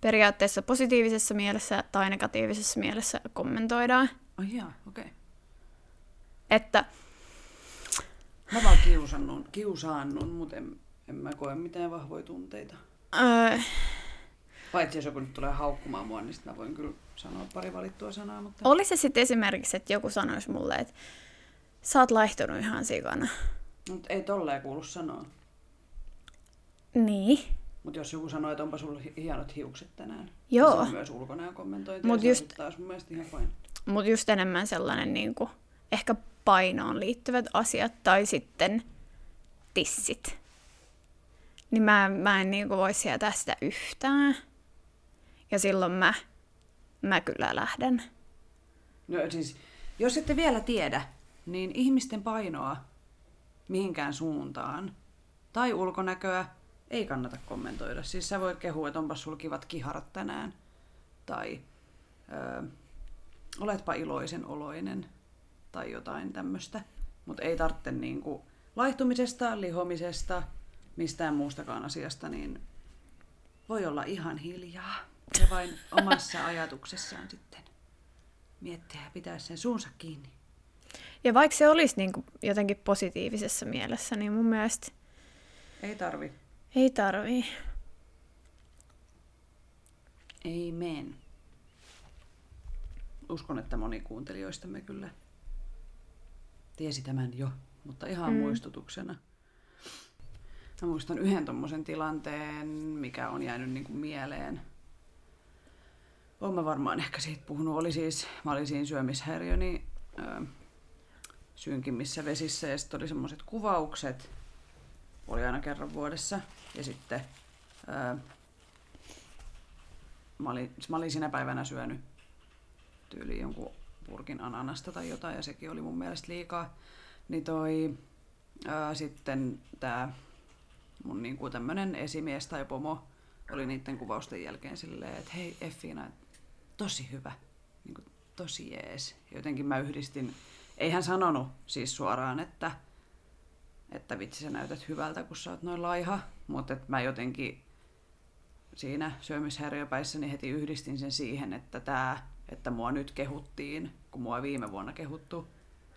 periaatteessa positiivisessa mielessä tai negatiivisessa mielessä kommentoidaan. Ai jaa, okei. Okay. Että Mä vaan kiusannun, kiusaannun, mutta en, en mä koe mitään vahvoja tunteita. öö, Paitsi jos joku nyt tulee haukkumaan mua, niin mä voin kyllä sanoa pari valittua sanaa, mutta... oli se sitten esimerkiksi, että joku sanoisi mulle, että sä oot laihtunut ihan sikana. Mut ei tolleen kuulu sanoa. Niin. Mutta jos joku sanoo, että onpa sulla hi- hienot hiukset tänään, Joo. niin se on myös ulkonäön kommentointi. Mut Mut ja just- taas mun mielestä ihan fine. Mutta just enemmän sellainen niin kuin, ehkä painoon liittyvät asiat tai sitten tissit. Niin mä, mä en niin kuin, voi sietää sitä yhtään. Ja silloin mä, mä kyllä lähden. No siis, jos ette vielä tiedä, niin ihmisten painoa mihinkään suuntaan tai ulkonäköä ei kannata kommentoida. Siis sä voit kehua, että onpas sulla kivat kiharat tänään. Tai ö, oletpa iloisen oloinen tai jotain tämmöistä. Mutta ei tarvitse niinku laihtumisesta, lihomisesta, mistään muustakaan asiasta, niin voi olla ihan hiljaa. Ja vain omassa ajatuksessaan sitten miettiä ja pitää sen suunsa kiinni. Ja vaikka se olisi niin kuin, jotenkin positiivisessa mielessä, niin mun mielestä Ei tarvi. ei tarvii. Amen. Uskon, että moni kuuntelijoistamme kyllä tiesi tämän jo, mutta ihan mm. muistutuksena. Mä muistan yhden tommosen tilanteen, mikä on jäänyt niin kuin mieleen. Olen mä varmaan ehkä siitä puhunut. Oli siis, mä olin siinä syömishäiriöni ö, synkimmissä vesissä ja sitten oli semmoiset kuvaukset. Oli aina kerran vuodessa. Ja sitten ö, mä olin, mä olin sinä päivänä syönyt tyyliin jonkun purkin ananasta tai jotain, ja sekin oli mun mielestä liikaa. Niin toi ää, sitten tää mun niinku tämmönen esimies tai pomo oli niiden kuvausten jälkeen silleen, että hei Effiina, tosi hyvä, niinku, tosi jees. Jotenkin mä yhdistin, ei hän sanonut siis suoraan, että, että vitsi sä näytät hyvältä, kun sä oot noin laiha, mutta et mä jotenkin siinä syömishäiriöpäissäni heti yhdistin sen siihen, että tämä, että mua nyt kehuttiin, kun mua viime vuonna kehuttu,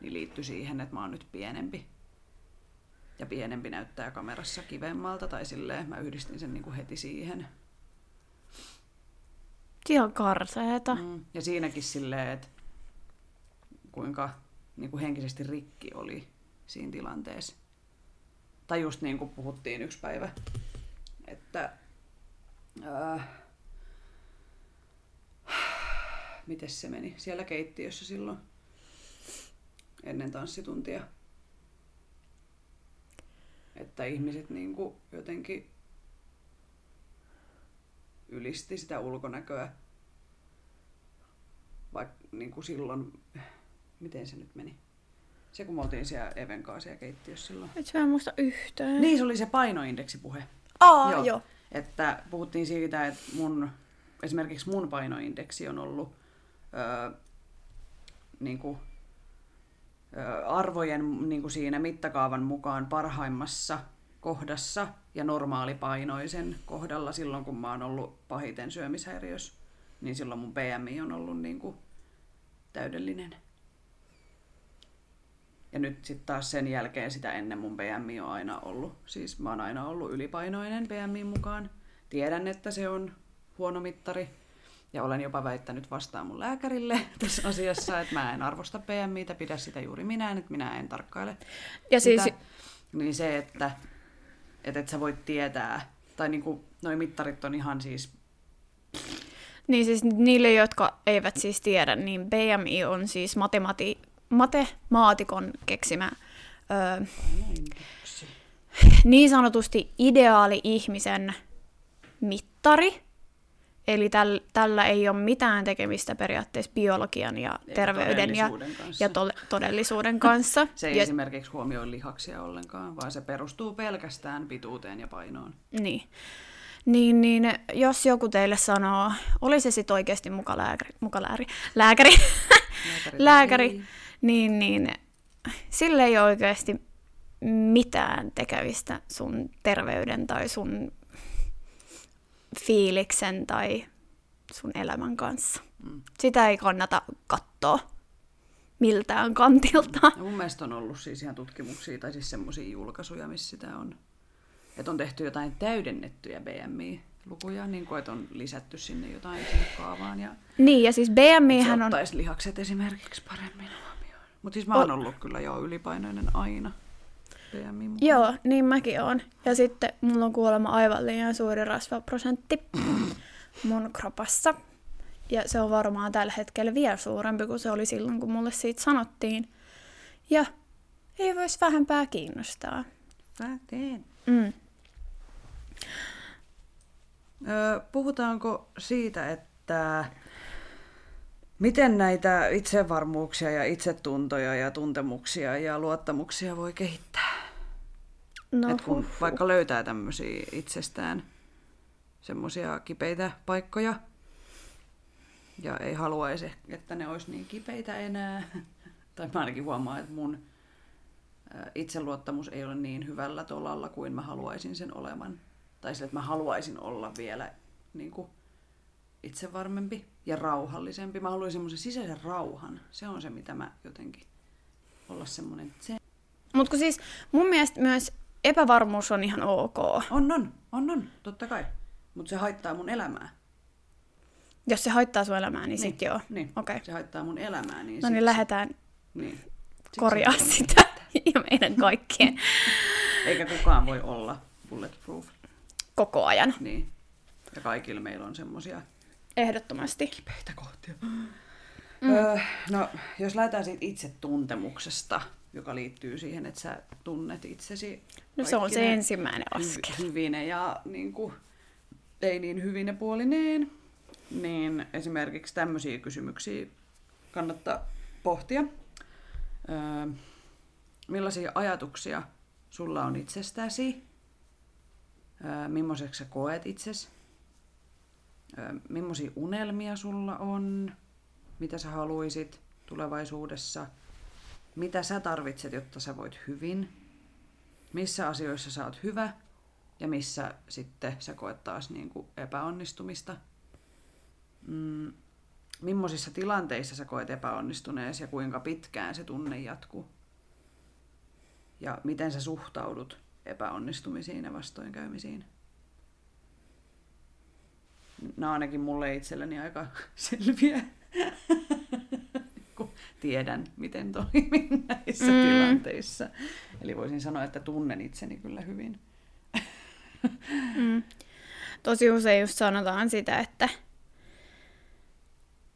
niin liittyi siihen, että mä oon nyt pienempi. Ja pienempi näyttää kamerassa kivemmalta, tai silleen mä yhdistin sen niin kuin heti siihen. Ihan karseeta. Mm. Ja siinäkin silleen, että kuinka niin kuin henkisesti rikki oli siinä tilanteessa. Tai just niin kuin puhuttiin yksi päivä, että äh, miten se meni siellä keittiössä silloin ennen tanssituntia. että ihmiset niin kuin jotenkin ylisti sitä ulkonäköä. Vaikka niin kuin silloin, miten se nyt meni? Se kun me oltiin siellä Even kanssa siellä keittiössä silloin. Et en muista yhtään. Niin, se oli se painoindeksipuhe. Aa, joo. joo. Että puhuttiin siitä, että mun, esimerkiksi mun painoindeksi on ollut öö, niin kuin, öö, arvojen niin kuin siinä mittakaavan mukaan parhaimmassa kohdassa ja normaalipainoisen kohdalla silloin, kun mä oon ollut pahiten syömishäiriössä, niin silloin mun BMI on ollut niin kuin täydellinen. Ja nyt sitten taas sen jälkeen sitä ennen mun BMI on aina ollut, siis mä oon aina ollut ylipainoinen BMI mukaan. Tiedän, että se on huono mittari. Ja olen jopa väittänyt vastaan mun lääkärille tässä asiassa, että mä en arvosta BMItä, pidä sitä juuri minä, että minä en tarkkaile Ja siis, sitä. Niin se, että että et sä voit tietää, tai niinku, noi mittarit on ihan siis niin siis niille, jotka eivät siis tiedä, niin BMI on siis matemati- matemaatikon keksimä öö, niin sanotusti ideaali ihmisen mittari. Eli täl, tällä ei ole mitään tekemistä periaatteessa biologian ja Eikä terveyden ja, kanssa. ja to, todellisuuden kanssa. Se ei ja, esimerkiksi huomioi lihaksia ollenkaan, vaan se perustuu pelkästään pituuteen ja painoon. Niin. Niin, niin jos joku teille sanoo, oli se sitten oikeasti mukalääkäri, mukalääri, lääkäri, Lääkäri, lääkäri ei. niin, niin sille ei ole oikeasti mitään tekemistä sun terveyden tai sun fiiliksen tai sun elämän kanssa. Mm. Sitä ei kannata katsoa miltään kantilta. Ja mun mielestä on ollut siis ihan tutkimuksia tai siis semmoisia julkaisuja, missä sitä on. Että on tehty jotain täydennettyjä BMI-lukuja, niin kuin, että on lisätty sinne jotain sinne kaavaan. Ja Niin, ja siis BMIhän on... lihakset esimerkiksi paremmin huomioon. Mutta siis mä oon ollut kyllä jo ylipainoinen aina. BMI mukaan. Joo, niin mäkin oon. Ja sitten mulla on kuulemma aivan liian suuri rasvaprosentti mun kropassa. Ja se on varmaan tällä hetkellä vielä suurempi kuin se oli silloin, kun mulle siitä sanottiin. Ja ei voisi vähempää kiinnostaa. Mä teen. Mm. Öö, puhutaanko siitä, että miten näitä itsevarmuuksia ja itsetuntoja ja tuntemuksia ja luottamuksia voi kehittää? No, Et kun huh. vaikka löytää tämmöisiä itsestään semmoisia kipeitä paikkoja ja ei haluaisi, että ne olisi niin kipeitä enää. tai mä ainakin huomaan, että mun itseluottamus ei ole niin hyvällä tolalla kuin mä haluaisin sen olevan. Tai sille, että mä haluaisin olla vielä niin kuin, itsevarmempi ja rauhallisempi. Mä haluaisin semmoisen sisäisen rauhan. Se on se, mitä mä jotenkin olla semmoinen se Mutta siis mun mielestä myös epävarmuus on ihan ok. On, on, on, on, totta kai. Mutta se haittaa mun elämää. Jos se haittaa sun elämää, niin, sit joo. Niin, Okei. se haittaa mun elämää. Niin No niin, sit- lähdetään niin. Siksi korjaa sitä ja meidän kaikkien Eikä kukaan voi olla bulletproof. koko ajan. Niin. Ja kaikilla meillä on semmosia Ehdottomasti. kipeitä kohtia. Mm. Öö, no, jos lähdetään siitä itsetuntemuksesta, joka liittyy siihen, että sä tunnet itsesi No se on se ensimmäinen askel. hy- hyvine ja niin kuin, ei niin hyvine puolineen, niin esimerkiksi tämmöisiä kysymyksiä kannattaa pohtia. Öö, millaisia ajatuksia sulla on itsestäsi? Öö, millaiseksi sä koet itses? Öö, millaisia unelmia sulla on? Mitä sä haluisit tulevaisuudessa? Mitä sä tarvitset, jotta sä voit hyvin? Missä asioissa sä oot hyvä ja missä sitten sä koet taas niin kuin epäonnistumista? Mm, millaisissa tilanteissa sä koet epäonnistuneesi ja kuinka pitkään se tunne jatkuu? Ja miten sä suhtaudut epäonnistumisiin ja vastoinkäymisiin? Nämä ainakin mulle itselleni aika selviä, tiedän, miten toimin näissä Mm. tilanteissa. Eli voisin sanoa, että tunnen itseni kyllä hyvin. Mm. Tosi usein just sanotaan sitä, että,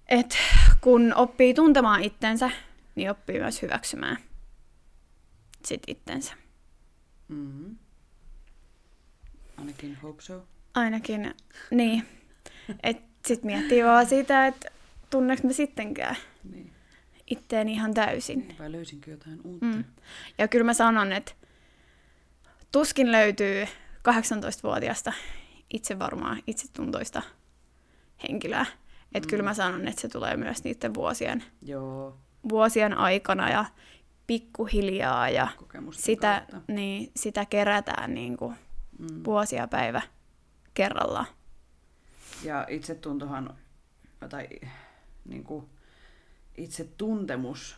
että kun oppii tuntemaan itsensä, niin oppii myös hyväksymään sit itsensä. Mm-hmm. Ainakin hope so. Ainakin, niin. Et sit miettii vaan sitä, että tunneks mä sittenkään Niin. Itteeni ihan täysin. Vai löysinkö jotain uutta? Mm. Ja kyllä mä sanon, että tuskin löytyy 18-vuotiaasta itse varmaa itsetuntoista henkilöä. Että Mm. kyllä mä sanon, että se tulee myös niiden vuosien, Joo, vuosien aikana ja pikkuhiljaa ja kokemusten sitä, kautta. niin, sitä kerätään niin kuin Mm. vuosia päivä kerrallaan. Ja itsetuntohan, tai niin kuin itsetuntemus,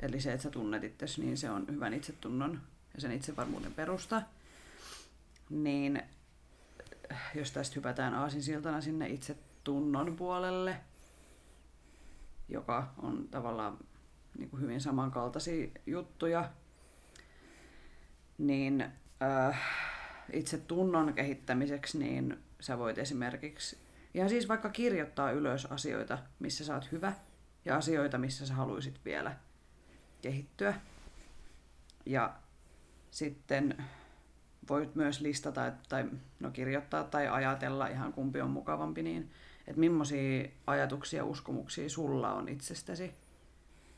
eli se, että sä tunnet itsesi, niin se on hyvän itsetunnon ja sen itsevarmuuden perusta. Niin jos tästä hypätään aasinsiltana sinne itsetunnon puolelle, joka on tavallaan niin kuin hyvin samankaltaisia juttuja, niin äh, itse tunnon kehittämiseksi, niin sä voit esimerkiksi ihan siis vaikka kirjoittaa ylös asioita, missä sä oot hyvä, ja asioita, missä sä haluaisit vielä kehittyä. Ja sitten voit myös listata, tai no kirjoittaa tai ajatella, ihan kumpi on mukavampi, niin että millaisia ajatuksia ja uskomuksia sulla on itsestäsi.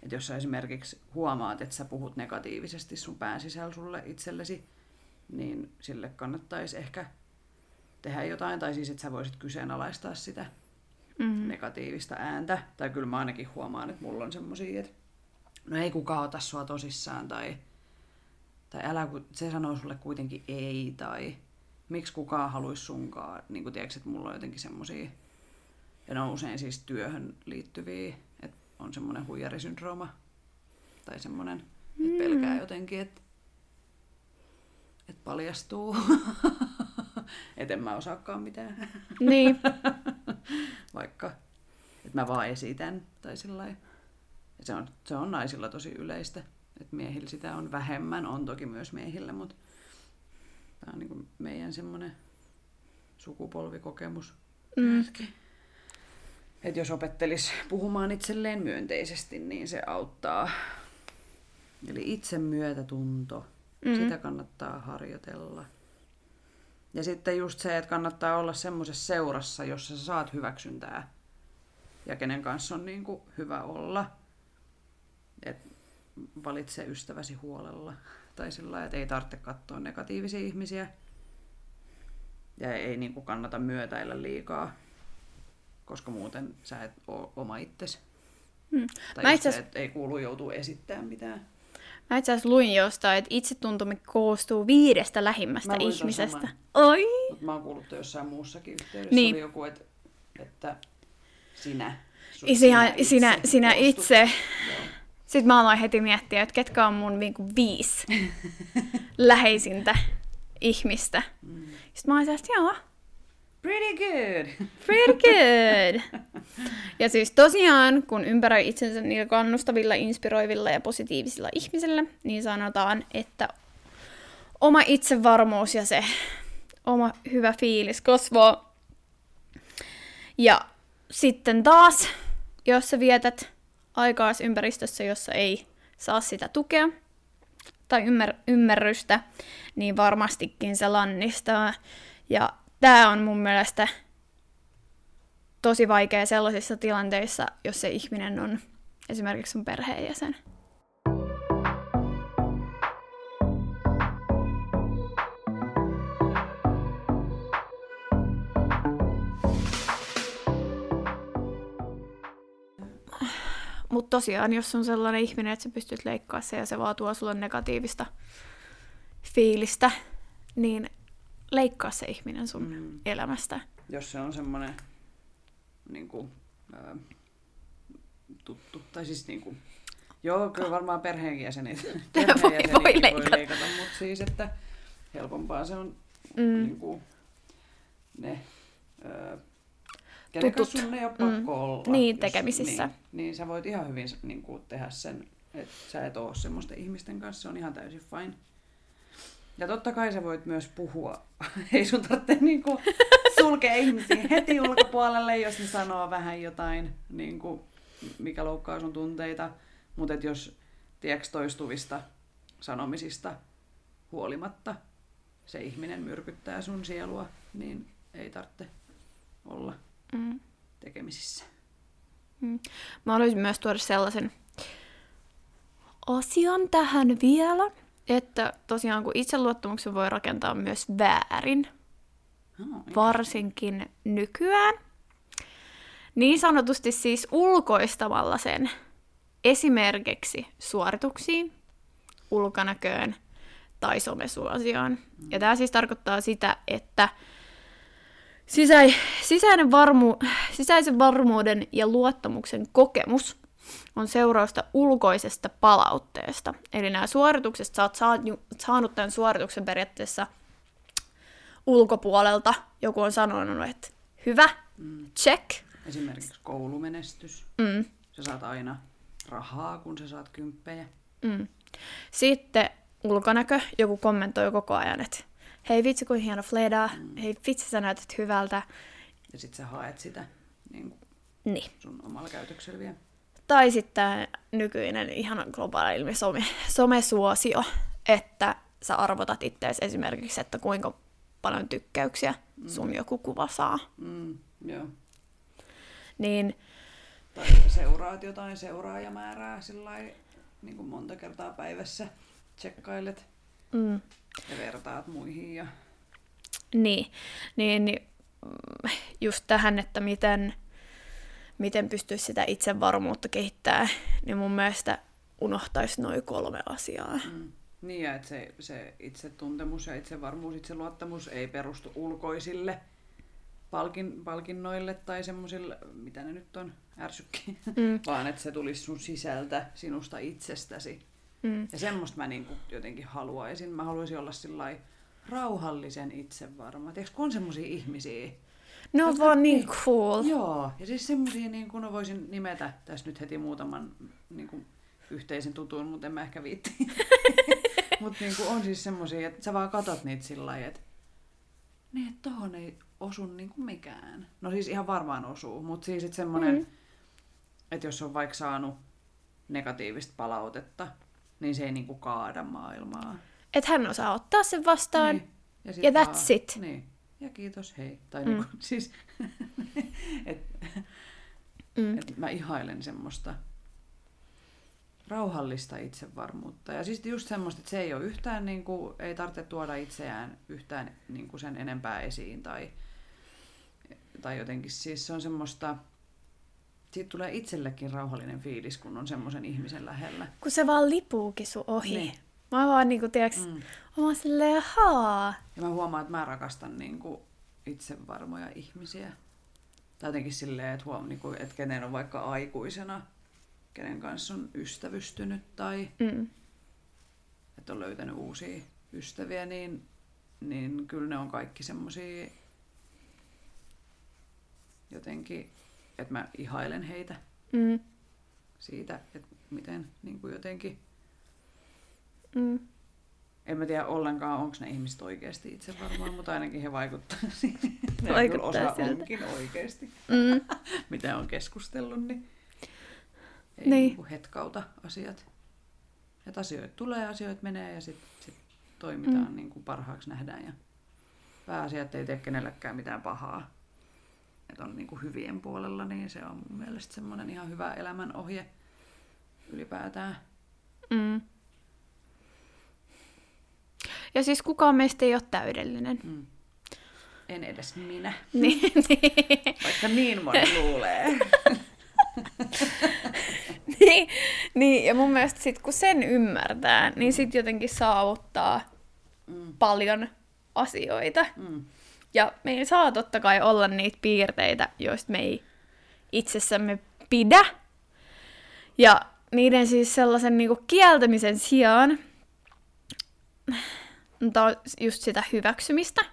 Että jos sä esimerkiksi huomaat, että sä puhut negatiivisesti sun pään sisällä sulle itsellesi, niin sille kannattaisi ehkä tehdä jotain, tai siis että sä voisit kyseenalaistaa sitä Mm. negatiivista ääntä. Tai kyllä mä ainakin huomaan, että mulla on semmosia, että no ei kukaan ota sua tosissaan, tai, tai älä, se sanoo sulle kuitenkin ei, tai miksi kukaan haluaisi sunkaan. Niin kuin tiedätkö, että mulla on jotenkin semmosia, ja ne on usein siis työhön liittyviä, että on semmoinen huijarisyndrooma, tai semmoinen, että pelkää jotenkin, että, että paljastuu, että en mä osaakaan mitään Niin, vaikka, että mä vaan esitän tai sillä se on, se on naisilla tosi yleistä, että miehillä sitä on vähemmän, on toki myös miehillä, mutta tämä on niin meidän semmoinen sukupolvikokemus. mm. Että jos opettelis puhumaan itselleen myönteisesti, niin se auttaa. Eli itsemyötätunto, Mm. mm. sitä kannattaa harjoitella. Ja sitten just se, että kannattaa olla semmoisessa seurassa, jossa sä saat hyväksyntää ja kenen kanssa on niin kuin hyvä olla. Et valitse ystäväsi huolella. Tai sillä että ei tarvitse katsoa negatiivisia ihmisiä. Ja ei niin kuin kannata myötäillä liikaa, koska muuten sä et ole oma itsesi. Mm. Tai Mä itse se, että ei kuulu joutua esittämään mitään. Mä itse asiassa luin jostain, että itsetuntomme koostuu viidestä lähimmästä ihmisestä. saman. Oi! Mutta mä oon kuullut jossain muussakin yhteydessä. Niin. Oli joku, että, että sinä. Sinä, sinä, sinä koostut. itse. Joo. Sitten mä aloin heti miettiä, että ketkä on mun niinku viisi läheisintä ihmistä. Mm. Sitten mä olin sellaista, joo, Pretty good! pretty good. Ja siis tosiaan, kun ympäröi itsensä niillä kannustavilla, inspiroivilla ja positiivisilla ihmisillä, niin sanotaan, että oma itsevarmuus ja se oma hyvä fiilis kasvaa. Ja sitten taas, jos sä vietät aikaa ympäristössä, jossa ei saa sitä tukea tai ymmär- ymmärrystä, niin varmastikin se lannistaa. Ja tämä on mun mielestä tosi vaikea sellaisissa tilanteissa, jos se ihminen on esimerkiksi sun perheenjäsen. Mutta tosiaan, jos on sellainen ihminen, että sä pystyt leikkaamaan se ja se vaan tuo sulle negatiivista fiilistä, niin leikkaa se ihminen sun Mm. elämästä. Jos se on semmoinen niin kuin, ää, tuttu, tai siis niin kuin, joo, kyllä varmaan perheenjäsenet, perheenjäsenet voi voi leikata. leikata, mutta siis, että helpompaa se on Mm. niin kuin, ne, ää, kenen kanssa sun ei ole pakko Mm. olla. Niin, tekemisissä. Niin, niin sä voit ihan hyvin niin kuin, tehdä sen, että sä et oo semmoisten ihmisten kanssa, se on ihan täysin fine. Ja totta kai sä voit myös puhua. Ei sun tarvitse niinku sulkea ihmisiä heti ulkopuolelle, jos ne sanoo vähän jotain, niinku, mikä loukkaa sun tunteita. Mutta jos tiedätkö toistuvista sanomisista huolimatta, se ihminen myrkyttää sun sielua, niin ei tarvitse olla Mm. tekemisissä. Mä haluaisin myös tuoda sellaisen asian tähän vielä, että tosiaan kun itseluottamuksen voi rakentaa myös väärin, Oh, varsinkin nykyään, niin sanotusti siis ulkoistamalla sen esimerkiksi suorituksiin, ulkonäköön tai somesuosioon. Ja tämä siis tarkoittaa sitä, että sisä, sisäinen varmu, sisäisen varmuuden ja luottamuksen kokemus on seurausta ulkoisesta palautteesta. Eli nämä suoritukset, sä oot saanut, tämän suorituksen periaatteessa ulkopuolelta. Joku on sanonut, että hyvä, check. Esimerkiksi koulumenestys. Mm. Sä saat aina rahaa, kun sä saat kymppejä. Mm. Sitten ulkonäkö, joku kommentoi koko ajan, että hei vitsi kuin hieno fleda, mm. hei vitsi sä näytät hyvältä. Ja sit sä haet sitä niin kuin Niin. sun omalla käytöksellä vielä. Tai sitten nykyinen ihan globaali ilmiö, some, somesuosio, että sä arvotat itseäsi esimerkiksi, että kuinka paljon tykkäyksiä sun joku kuva saa. Mm, joo. Niin Tai seuraat jotain seuraajamäärää sillä niin kuin monta kertaa päivässä tsekkailet mm, ja vertaat muihin. Ja... Niin, niin, niin mm, just tähän, että miten, miten pystyisi sitä itsevarmuutta kehittää, niin mun mielestä unohtaisi noin kolme asiaa. Mm. Niin ja että se, se itsetuntemus ja itsevarmuus, itseluottamus ei perustu ulkoisille palkin, palkinnoille tai semmoisille, mitä ne nyt on, ärsykki, Mm. vaan että se tulisi sun sisältä, sinusta itsestäsi. Mm. Ja semmoista mä niinku jotenkin haluaisin. Mä haluaisin olla sillai rauhallisen itsevarma. Tiedätkö, kun on semmoisia ihmisiä, Ne on Jotka- vaan niin niin. cool. Joo, ja siis semmoisia, niin kun voisin nimetä tässä nyt heti muutaman niin kuin, yhteisen tutun, mutta en mä ehkä viitti. mutta niin on siis semmoisia, että sä vaan katot niitä sillä lailla, että niin, että tohon ei osu niin kuin mikään. No siis ihan varmaan osuu, mutta siis että semmoinen, Mm. että jos on vaikka saanut negatiivista palautetta, niin se ei niin kuin kaada maailmaa. Että hän osaa ottaa sen vastaan. Niin. Ja, sit Ja vaan- that's it. Niin. Ja kiitos, hei. Tai Mm. mm. niinku, siis, et, Mm. et mä ihailen semmoista rauhallista itsevarmuutta. Ja siis just semmoista, että se ei ole yhtään, niin kuin, ei tarvitse tuoda itseään yhtään niin kuin sen enempää esiin. Tai, tai jotenkin siis se on semmoista, siitä tulee itsellekin rauhallinen fiilis, kun on semmoisen ihmisen lähellä. Kun se vaan lipuukin sun ohi. Niin. Mä oon vaan niinku, tiiäks, mm. Mä oon silleen, haa. Ja mä huomaan, että mä rakastan niin kuin itsevarmoja ihmisiä. Tai jotenkin silleen, että, huom, niin kuin, että kenen on vaikka aikuisena, kenen kanssa on ystävystynyt tai Mm. että on löytänyt uusia ystäviä, niin, niin kyllä ne on kaikki semmosia jotenkin, että mä ihailen heitä Mm. siitä, että miten niin kuin jotenkin. En mä tiedä ollenkaan, onko ne ihmiset oikeasti itse varmaan, mutta ainakin he vaikuttaa siihen. Ne Vaikuttaa osa siltä. onkin oikeasti. Mm. mitä on keskustellut, niin ei Niin. niin. Niin hetkauta asiat. Että asioita tulee, asioita menee ja sitten sit toimitaan mm. niin kuin parhaaksi nähdään. Ja pääasiat ei tee kenellekään mitään pahaa. Että on niin kuin hyvien puolella, niin se on mun mielestä semmoinen ihan hyvä elämän ohje ylipäätään. Mm. Ja siis kukaan meistä ei ole täydellinen. Mm. En edes minä, niin, niin. vaikka niin moni luulee. niin, niin, ja mun mielestä sit, kun sen ymmärtää, niin sit jotenkin saavuttaa Mm. paljon asioita. Mm. Ja meillä saa totta kai olla niitä piirteitä, joista me ei itsessämme pidä. Ja niiden siis sellaisen niinku kieltämisen sijaan on just sitä hyväksymistä.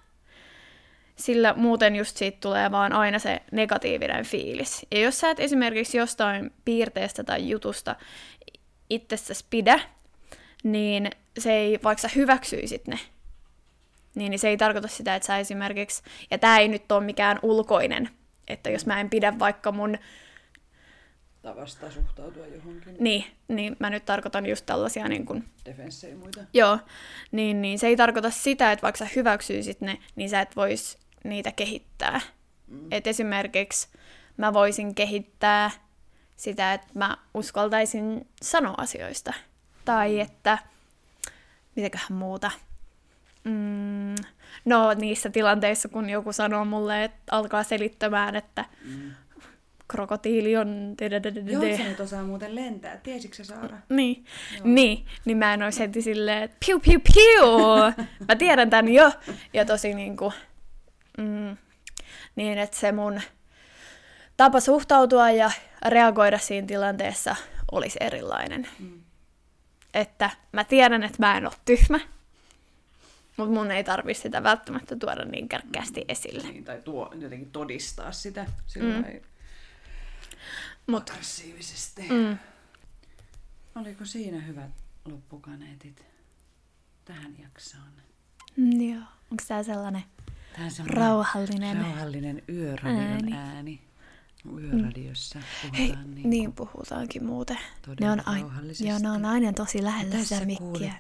Sillä muuten just siitä tulee vaan aina se negatiivinen fiilis. Ja jos sä et esimerkiksi jostain piirteestä tai jutusta itsessäsi pidä, niin se ei, vaikka sä hyväksyisit ne, niin, niin se ei tarkoita sitä, että sä esimerkiksi, ja tämä ei nyt ole mikään ulkoinen, että jos mä en pidä vaikka mun tavasta suhtautua johonkin. Niin, niin mä nyt tarkoitan just tällaisia niin kuin, Defenssejä muita. joo, niin, niin se ei tarkoita sitä, että vaikka sä hyväksyisit ne, niin sä et vois niitä kehittää. Mm. Et esimerkiksi mä voisin kehittää sitä, että mä uskaltaisin sanoa asioista. Tai että, mitäköhän muuta. Mm, no niissä tilanteissa, kun joku sanoo mulle, että alkaa selittämään, että mm. Krokotiili on... Joo, nyt osaa muuten lentää. Tiesitkö sä Saara? Niin, niin, niin mä en olisi heti silleen, että piu piu piu, mä tiedän tän jo. Ja tosi niinku, mm, niin että se mun tapa suhtautua ja reagoida siinä tilanteessa olisi erilainen. Mm. Että mä tiedän, että mä en ole tyhmä, mutta mun ei tarvi sitä välttämättä tuoda niin kärkkäästi esille. Niin, tai tuo, jotenkin todistaa sitä sillä mm. Mut, aggressiivisesti. mm, Oliko siinä hyvät loppukaneetit tähän jaksoon? mm, joo, onko tää sellainen Tämä on rauhallinen? rauhallinen yöradion ääni. Ääni. ääni. Yöradiossa Hei, puhutaan niin, niin puhutaankin muuten. Ne on, ai, rauhallisesti. joo, ne on aina tosi lähellä sitä mikkiä.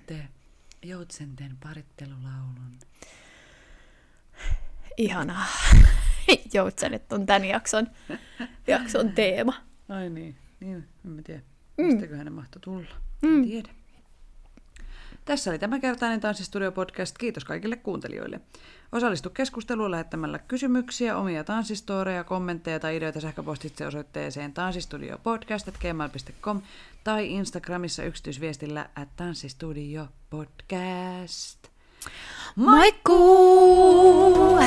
Joutsenten parittelulaulun. Ihanaa. Joutsenet on tämän jakson, jakson teema. Ai niin, niin en mä tiedä. Mm. Mistäköhän ne mahtoi tulla? En tiedä. Tässä oli tämänkertainen Tanssistudio-podcast. Kiitos kaikille kuuntelijoille. Osallistu keskusteluun lähettämällä kysymyksiä, omia tanssistoreja, kommentteja tai ideoita sähköpostitse osoitteeseen tanssistudiopodcast.gmail.com tai Instagramissa yksityisviestillä at tanssistudiopodcast. Moikkuu!